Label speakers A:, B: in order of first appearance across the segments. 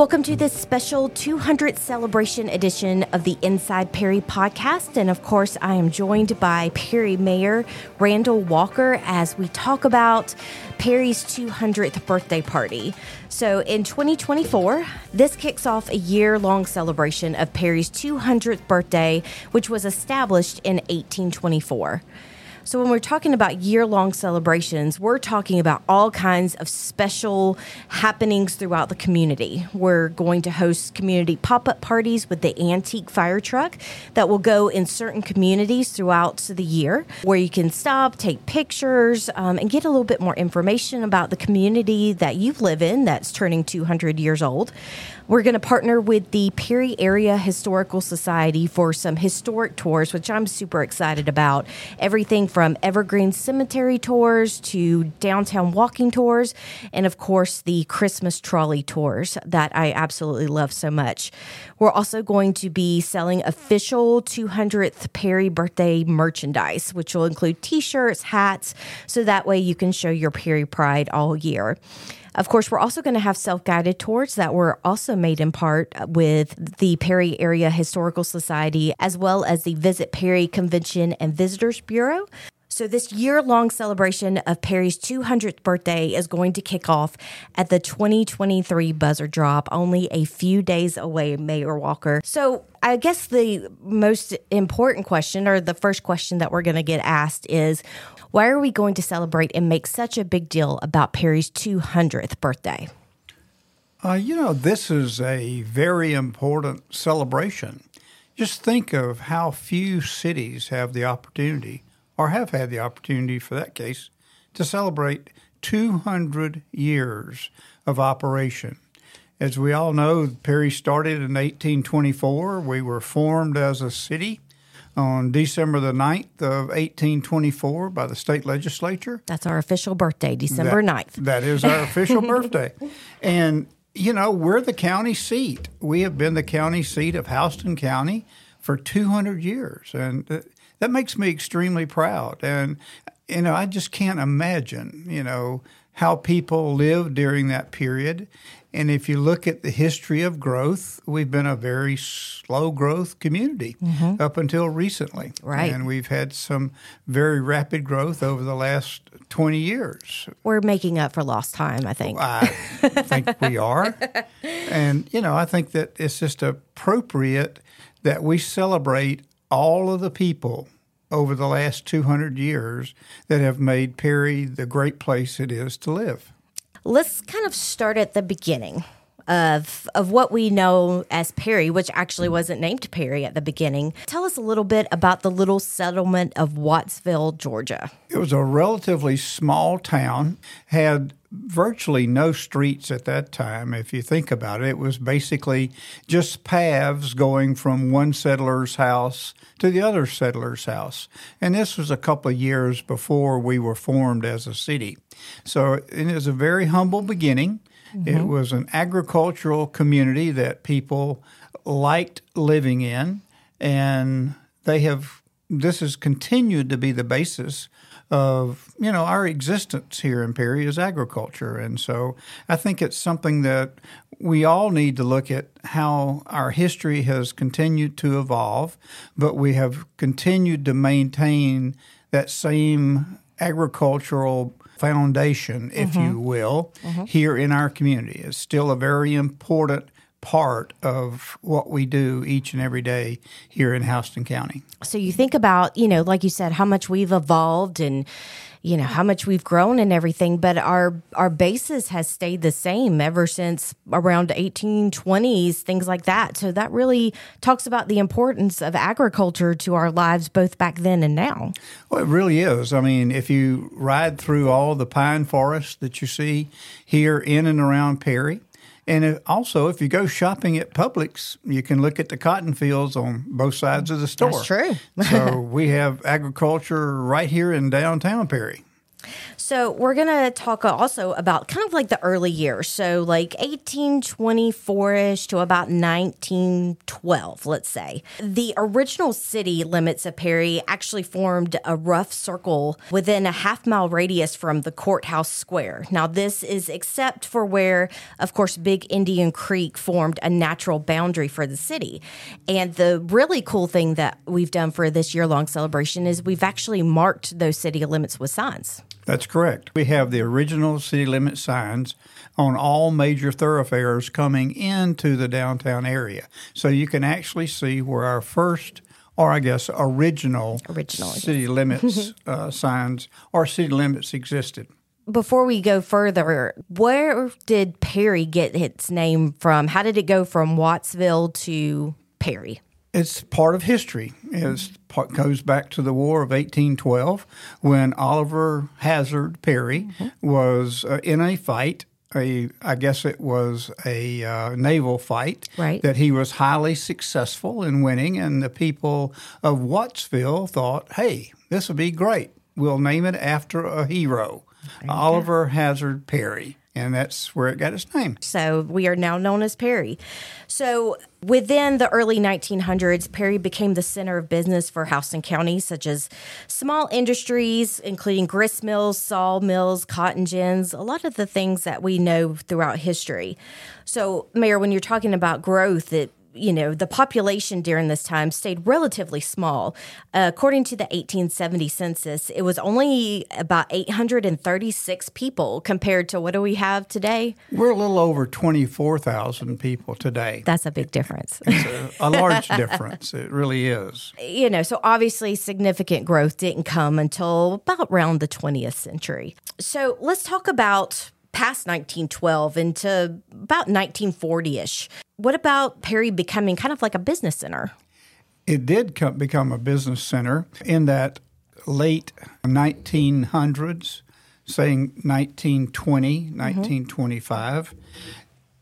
A: Welcome to this special 200th celebration edition of the Inside Perry podcast. And of course, I am joined by Perry Mayor Randall Walker as we talk about Perry's 200th birthday party. So in 2024, this kicks off a year long celebration of Perry's 200th birthday, which was established in 1824. So, when we're talking about year long celebrations, we're talking about all kinds of special happenings throughout the community. We're going to host community pop up parties with the antique fire truck that will go in certain communities throughout the year where you can stop, take pictures, um, and get a little bit more information about the community that you live in that's turning 200 years old. We're going to partner with the Perry Area Historical Society for some historic tours, which I'm super excited about. Everything from evergreen cemetery tours to downtown walking tours, and of course, the Christmas trolley tours that I absolutely love so much. We're also going to be selling official 200th Perry birthday merchandise, which will include t shirts, hats, so that way you can show your Perry pride all year. Of course, we're also going to have self guided tours that were also made in part with the Perry Area Historical Society, as well as the Visit Perry Convention and Visitors Bureau. So, this year long celebration of Perry's 200th birthday is going to kick off at the 2023 Buzzard Drop, only a few days away, Mayor Walker. So, I guess the most important question, or the first question that we're going to get asked, is why are we going to celebrate and make such a big deal about Perry's 200th birthday?
B: Uh, you know, this is a very important celebration. Just think of how few cities have the opportunity, or have had the opportunity for that case, to celebrate 200 years of operation. As we all know, Perry started in 1824. We were formed as a city on December the 9th of 1824 by the state legislature.
A: That's our official birthday, December
B: that,
A: 9th.
B: That is our official birthday. And, you know, we're the county seat. We have been the county seat of Houston County for 200 years. And uh, that makes me extremely proud. And, you know, I just can't imagine, you know, how people lived during that period. And if you look at the history of growth, we've been a very slow growth community mm-hmm. up until recently.
A: Right.
B: And we've had some very rapid growth over the last 20 years.
A: We're making up for lost time, I think.
B: I think we are. And, you know, I think that it's just appropriate that we celebrate all of the people over the last 200 years that have made Perry the great place it is to live
A: let's kind of start at the beginning of of what we know as Perry, which actually wasn't named Perry at the beginning. Tell us a little bit about the little settlement of Wattsville, Georgia.
B: It was a relatively small town, had virtually no streets at that time. If you think about it, it was basically just paths going from one settler's house to the other settler's house. And this was a couple of years before we were formed as a city. So it was a very humble beginning. Mm-hmm. It was an agricultural community that people liked living in, and they have. This has continued to be the basis of you know our existence here in Perry is agriculture, and so I think it's something that we all need to look at how our history has continued to evolve, but we have continued to maintain that same agricultural foundation, if mm-hmm. you will, mm-hmm. here in our community. It's still a very important part of what we do each and every day here in Houston County.
A: So you think about, you know, like you said, how much we've evolved and you know how much we've grown and everything but our our basis has stayed the same ever since around 1820s things like that. So that really talks about the importance of agriculture to our lives both back then and now.
B: Well it really is. I mean if you ride through all the pine forests that you see here in and around perry and also, if you go shopping at Publix, you can look at the cotton fields on both sides of the store.
A: That's true.
B: so we have agriculture right here in downtown Perry.
A: So we're going to talk also about kind of like the early years. So like 1824ish to about 1912, let's say. The original city limits of Perry actually formed a rough circle within a half mile radius from the courthouse square. Now this is except for where of course Big Indian Creek formed a natural boundary for the city. And the really cool thing that we've done for this year long celebration is we've actually marked those city limits with signs.
B: That's correct. We have the original city limit signs on all major thoroughfares coming into the downtown area. So you can actually see where our first, or I guess original,
A: Original,
B: city limits uh, signs or city limits existed.
A: Before we go further, where did Perry get its name from? How did it go from Wattsville to Perry?
B: It's part of history. It goes back to the War of 1812 when Oliver Hazard Perry was uh, in a fight. A, I guess it was a uh, naval fight
A: Right.
B: that he was highly successful in winning, and the people of Wattsville thought, "Hey, this will be great. We'll name it after a hero, Oliver Hazard Perry," and that's where it got its name.
A: So we are now known as Perry. So within the early 1900s, Perry became the center of business for Houston County, such as small industries, including grist mills, saw mills, cotton gins, a lot of the things that we know throughout history. So, Mayor, when you're talking about growth, it you know, the population during this time stayed relatively small. Uh, according to the 1870 census, it was only about 836 people compared to what do we have today?
B: We're a little over 24,000 people today.
A: That's a big difference.
B: a, a large difference. It really is.
A: you know, so obviously significant growth didn't come until about around the 20th century. So let's talk about past 1912 into about 1940ish. What about Perry becoming kind of like a business center?
B: It did come, become a business center in that late 1900s, saying 1920, 1925.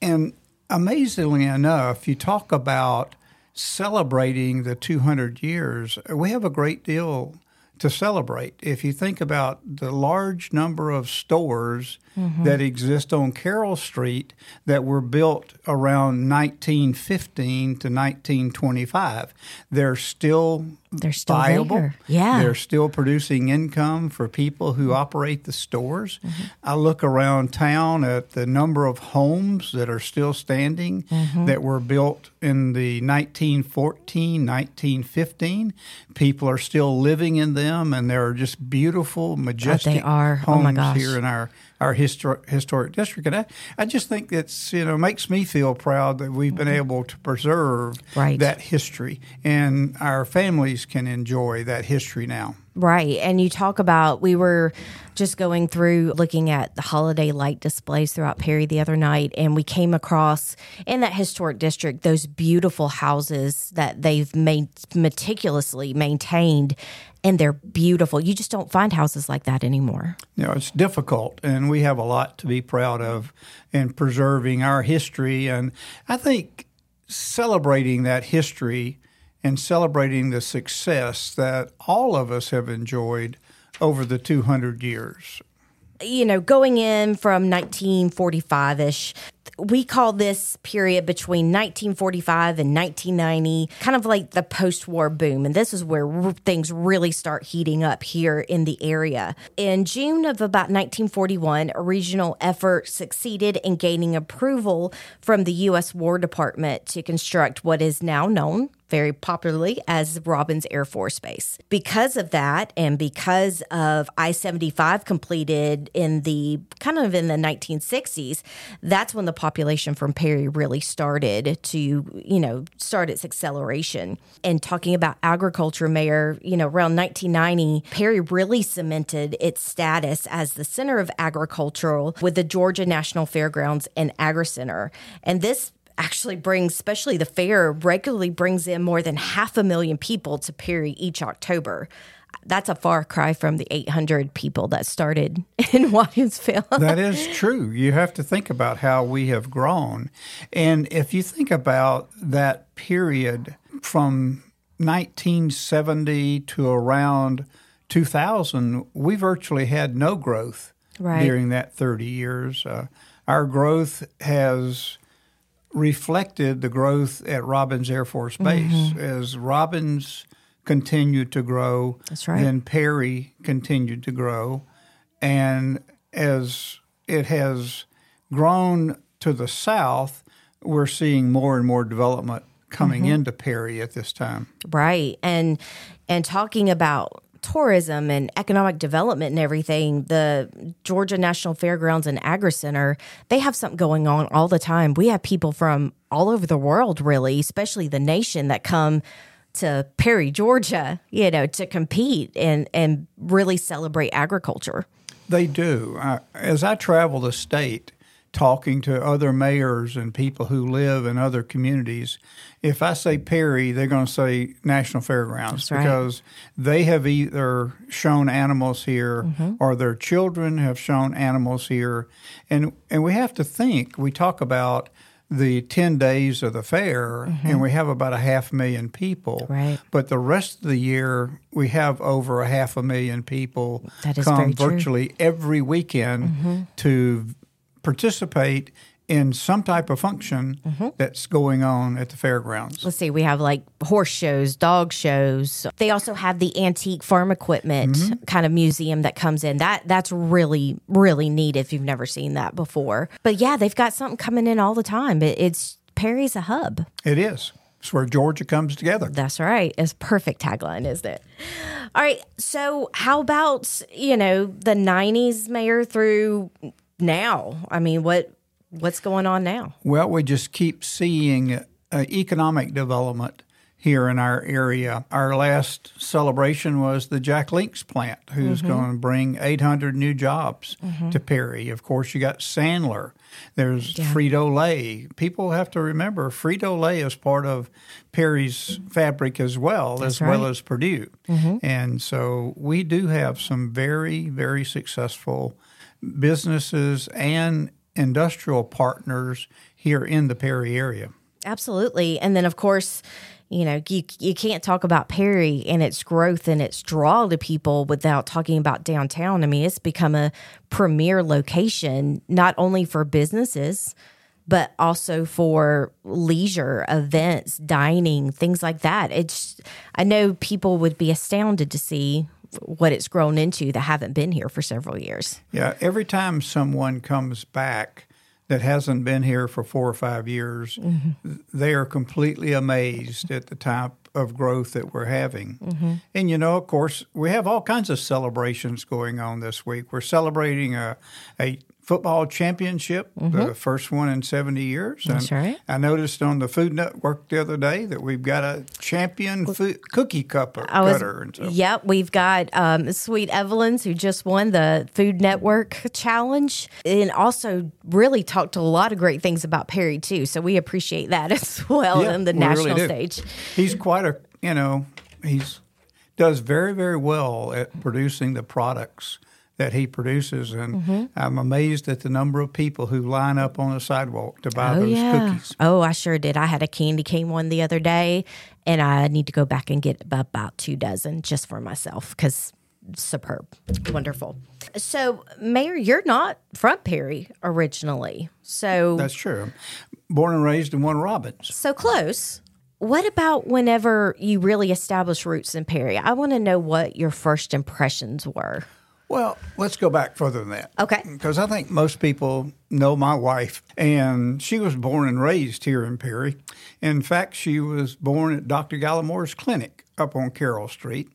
B: And amazingly enough, you talk about celebrating the 200 years, we have a great deal to celebrate. If you think about the large number of stores Mm-hmm. that exist on Carroll Street that were built around 1915 to 1925, they're still
A: They're still
B: viable.
A: there. Yeah.
B: They're still producing income for people who mm-hmm. operate the stores. Mm-hmm. I look around town at the number of homes that are still standing that were built in the 1914, 1915. People are still living in them, and they're just beautiful, oh, majestic
A: are. Oh,
B: homes
A: gosh.
B: here in our our histor- historic district. And I, I just think it's you know makes me feel proud that we've been mm-hmm. able to preserve
A: Right.
B: that history, and our families can enjoy that history now.
A: Right. And you talk about, we were just going through looking at the holiday light displays throughout Perry the other night, and we came across in that historic district those beautiful houses that they've made meticulously maintained, and they're beautiful. You just don't find houses like that anymore.
B: You know, it's difficult, and we have a lot to be proud of in preserving our history. And I think celebrating that history and celebrating the success that all of us have enjoyed over the 200 years.
A: you know, going in from 1945 ish, we call this period between 1945 and 1990 kind of like the post war boom. And this is where things really start heating up here in the area. In June of about 1941, a regional effort succeeded in gaining approval from the U.S. War Department to construct what is now known very popularly as Robins Air Force Base. Because of that, and because of I 75 completed in the kind of in the 1960s, that's when the population from Perry really started to, you know, start its acceleration. And talking about agriculture, Mayor, you know, around 1990, Perry really cemented its status as the center of agricultural with the Georgia National Fairgrounds and Agri Center. And this actually brings, especially the fair, regularly brings in more than half a million people to Perry each October. That's a far cry from the 800 people that started in Williamsville.
B: that is true. You have to think about how we have grown. And if you think about that period from 1970 to around 2000, we virtually had no growth
A: Right.
B: during that 30 years. Uh, our growth has reflected the growth at Robins Air Force Base.
A: Mm-hmm.
B: As Robins continued to grow,
A: That's right.
B: then Perry continued to grow. And as it has grown to the south, we're seeing more and more development coming
A: Mm-hmm.
B: into Perry at this time.
A: Right. And and talking about tourism and economic development and everything, the Georgia National Fairgrounds and Agri Center, they have something going on all the time. We have people from all over the world really, especially the nation that come to Perry, Georgia, you know, to compete and and really celebrate agriculture.
B: They do. I, as I travel the state, talking to other mayors and people who live in other communities, if I say Perry, they're going to say National Fairgrounds
A: right.
B: because they have either shown animals here
A: Mm-hmm.
B: or their children have shown animals here, and and we have to think. We talk about the 10 days of the fair and we have about a half million people
A: Mm-hmm. Right.
B: but the rest of the year we have over a half a million people come
A: very true.
B: virtually every weekend to participate in some type of function mm-hmm. that's going on at the fairgrounds.
A: let's see, we have like horse shows, dog shows. They also have the antique farm equipment mm-hmm. kind of museum that comes in. That that's really really neat if you've never seen that before. But yeah, they've got something coming in all the time. It, it's Perry's a hub.
B: It is. It's where Georgia comes together.
A: That's right. It's perfect tagline, isn't it? All right. So how about you know the '90s mayor through now? I mean, what what's going on now?
B: Well, we just keep seeing uh, economic development here in our area. Our last celebration was the Jack Links plant, who's mm-hmm. going to bring 800 new jobs mm-hmm. to Perry. Of course, you got Sandler. There's Frito Lay. People have to remember Frito Lay is part of Perry's fabric as well, as well as Perdue. Mm-hmm. And so we do have some very, very successful businesses and industrial partners here in the Perry area.
A: Absolutely. And then, of course, you know, you, you can't talk about Perry and its growth and its draw to people without talking about downtown. I mean, it's become a premier location, not only for businesses, but also for leisure events, dining, things like that. It's, I know people would be astounded to see what it's grown into that haven't been here for several years.
B: Yeah, every time someone comes back that hasn't been here for four or five years, mm-hmm. they are completely amazed at the type of growth that we're having. Mm-hmm. And you know, of course, we have all kinds of celebrations going on this week. We're celebrating a, a football championship, the first one in 70 years.
A: That's
B: and
A: right.
B: I noticed on the Food Network the other day that we've got a champion food, cookie cup
A: I was,
B: cutter. And so,
A: yep, we've got um, Sweet Evelyn's who just won the Food Network challenge, and also really talked a lot of great things about Perry too. So we appreciate that as well
B: Yeah,
A: on the
B: we
A: national
B: do.
A: stage.
B: He's quite a you know he's does very very well at producing the products that he produces, and
A: Mm-hmm.
B: I'm amazed at the number of people who line up on the sidewalk to buy
A: Oh
B: those
A: yeah.
B: cookies.
A: Oh, I sure did. I had a candy cane one the other day, and I need to go back and get about two dozen just for myself because superb, wonderful. So, Mayor, you're not from Perry originally, so
B: That's true. Born and raised in Warner Robins.
A: So close. What about whenever you really established roots in Perry? I want to know what your first impressions were.
B: Well, let's go back further than that.
A: Okay.
B: Because I think most people know my wife, and she was born and raised here in Perry. In fact, she was born at Dr. Gallimore's clinic up on Carroll Street.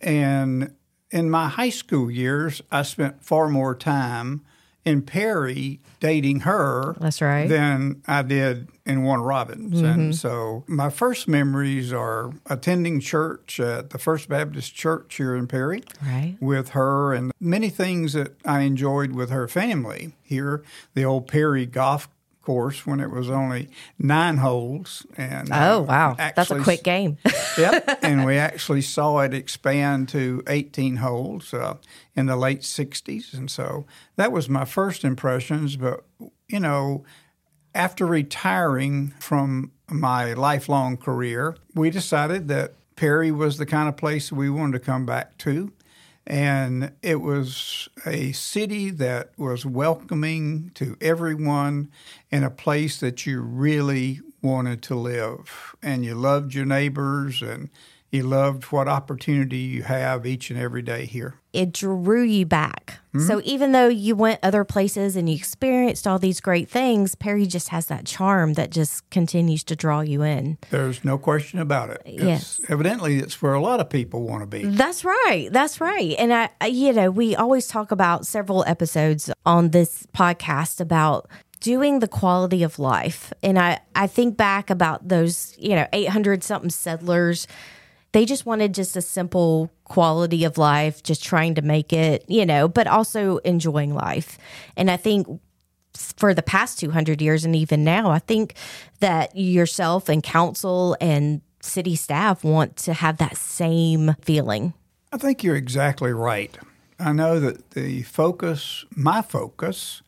B: And in my high school years, I spent far more time in Perry dating her
A: That's right.
B: than I did in Warner Robins. And mm-hmm. so my first memories are attending church at the First Baptist Church here in Perry
A: Right.
B: with her and many things that I enjoyed with her family. Here, the old Perry golf course when it was only nine holes. And
A: Oh,
B: uh,
A: wow. That's a quick game.
B: yep. And we actually saw it expand to 18 holes uh, in the late 60s. And so that was my first impressions. But, you know, after retiring from my lifelong career, we decided that Perry was the kind of place we wanted to come back to. And it was a city that was welcoming to everyone and a place that you really wanted to live. And you loved your neighbors and you loved what opportunity you have each and every day here.
A: It drew you back. Mm-hmm. So even though you went other places and you experienced all these great things, Perry just has that charm that just continues to draw you in.
B: There's no question about it.
A: Yes.
B: It's, evidently, it's where a lot of people want to be.
A: That's right. That's right. And I, you know, we always talk about several episodes on this podcast about doing the quality of life. And I, I think back about those, you know, 800 something settlers they just wanted just a simple quality of life, just trying to make it, you know, but also enjoying life. And I think for the past 200 years and even now, I think that yourself and council and city staff want to have that same feeling.
B: I think you're exactly right. I know that the focus, my focus,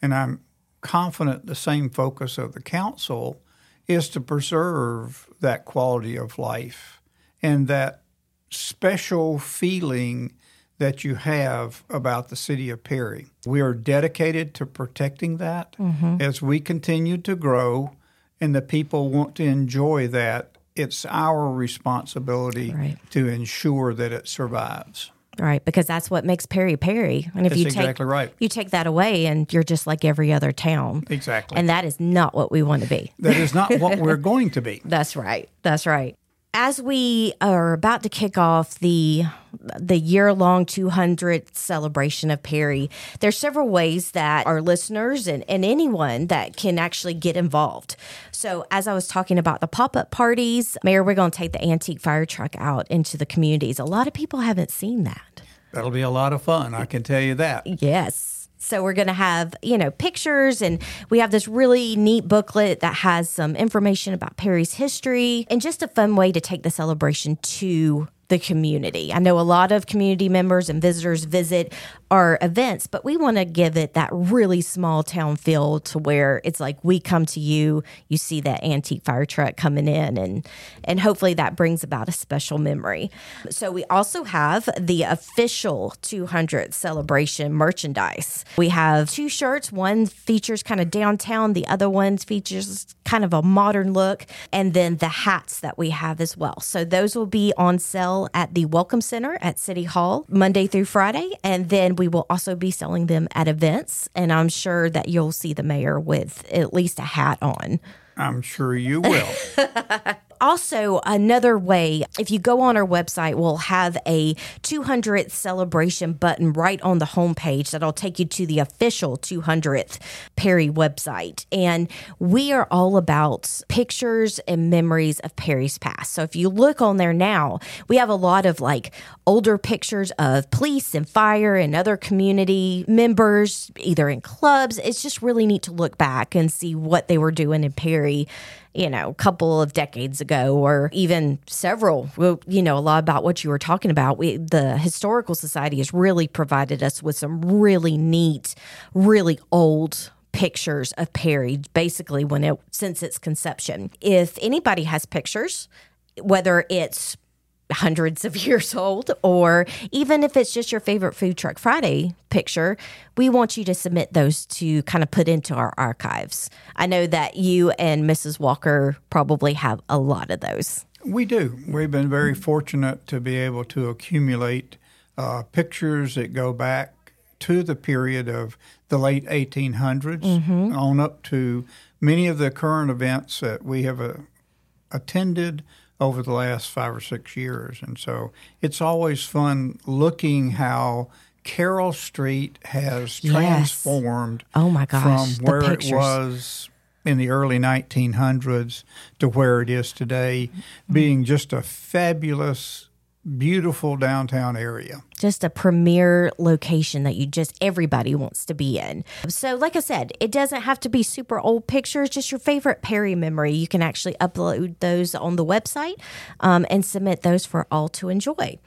B: and I'm confident the same focus of the council is to preserve that quality of life and that special feeling that you have about the city of Perry. We are dedicated to protecting that mm-hmm. as we continue to grow and the people want to enjoy that. It's our responsibility right. to ensure that it survives.
A: Right, because that's what makes Perry Perry.
B: And if that's you take exactly right.
A: you take that away and you're just like every other town.
B: Exactly.
A: And that is not what we want to be.
B: That is not what we're going to be.
A: That's right. That's right as we are about to kick off the the year long 200th celebration of Perry, there's several ways that our listeners and, and anyone that can actually get involved. So, as I was talking about the pop up parties, Mayor, we're going to take the antique fire truck out into the communities. A lot of people haven't seen that.
B: That'll be a lot of fun, I can tell you that.
A: Yes. So we're going to have, you know, pictures and we have this really neat booklet that has some information about Perry's history and just a fun way to take the celebration to the community. I know a lot of community members and visitors visit our events, but we want to give it that really small town feel to where it's like we come to you, you see that antique fire truck coming in and and hopefully that brings about a special memory. So we also have the official 200th celebration merchandise. We have two shirts, one features kind of downtown, the other one features kind of a modern look, and then the hats that we have as well. So those will be on sale at the Welcome Center at City Hall Monday through Friday and then we will also be selling them at events, and I'm sure that you'll see the mayor with at least a hat on.
B: I'm sure you will.
A: also, another way, if you go on our website, we'll have a 200th celebration button right on the homepage that'll take you to the official 200th Perry website. And we are all about pictures and memories of Perry's past. So if you look on there now, we have a lot of like older pictures of police and fire and other community members, either in clubs. It's just really neat to look back and see what they were doing in Perry you know, a couple of decades ago or even several. You know, a lot about what you were talking about. We, the Historical Society has really provided us with some really neat, really old pictures of Perry basically when it since its conception. If anybody has pictures, whether it's hundreds of years old, or even if it's just your favorite Food Truck Friday picture, we want you to submit those to kind of put into our archives. I know that you and Mrs. Walker probably have a lot of those.
B: We do. We've been very fortunate to be able to accumulate uh, pictures that go back to the period of the late 1800s mm-hmm. on up to many of the current events that we have uh, attended over the last five or six years. And so it's always fun looking how Carroll Street has yes. transformed
A: oh my gosh,
B: from where it was in the early 1900s to where it is today, being just a fabulous beautiful downtown area.
A: Just a premier location that you just everybody wants to be in. So, like I said, it doesn't have to be super old pictures, just your favorite Perry memory. You can actually upload those on the website um, and submit those for all to enjoy.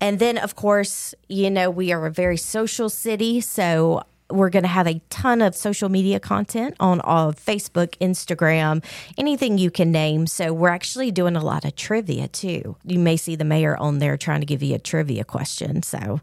A: And then, of course, you know, we are a very social city. So, we're going to have a ton of social media content on uh, Facebook, Instagram, anything you can name. So we're actually doing a lot of trivia too. You may see the mayor on there trying to give you a trivia question. So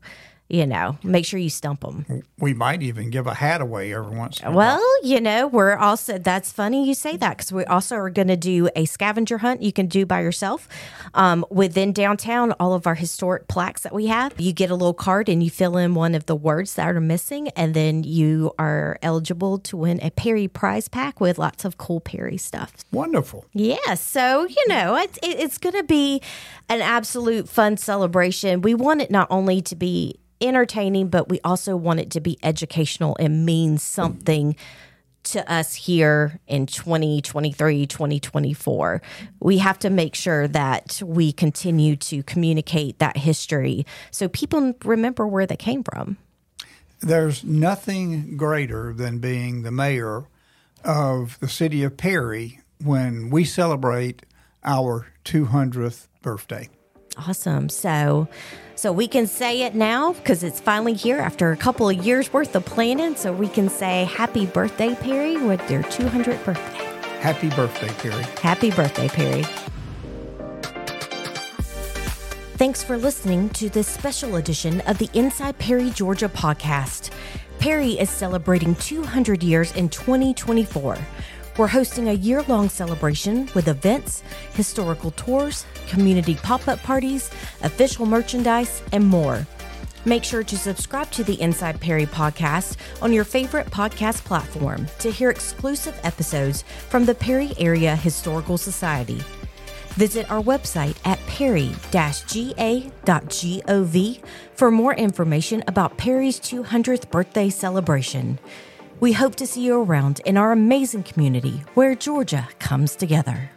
A: you know, make sure you stump them.
B: We might even give a hat away every once in a while.
A: Well, you know, we're also, that's funny you say that because we also are going to do a scavenger hunt you can do by yourself. Um, within downtown, all of our historic plaques that we have, you get a little card and you fill in one of the words that are missing, and then you are eligible to win a Perry prize pack with lots of cool Perry stuff.
B: Wonderful.
A: Yeah, so you know, it, it, it's going to be an absolute fun celebration. We want it not only to be entertaining, but we also want it to be educational and mean something to us here in 2023, 2024. We have to make sure that we continue to communicate that history so people remember where they came from.
B: There's nothing greater than being the mayor of the city of Perry when we celebrate our 200th birthday.
A: Awesome. So so we can say it now because it's finally here after a couple of years worth of planning. So we can say happy birthday, Perry, with your 200th birthday.
B: Happy birthday, Perry.
A: Happy birthday, Perry. Thanks for listening to this special edition of the Inside Perry, Georgia podcast. Perry is celebrating 200 years in 2024. We're hosting a year long celebration with events, historical tours, community pop up parties, official merchandise, and more. Make sure to subscribe to the Inside Perry podcast on your favorite podcast platform to hear exclusive episodes from the Perry Area Historical Society. Visit our website at perry-ga.gov for more information about Perry's 200th birthday celebration. We hope to see you around in our amazing community where Georgia comes together.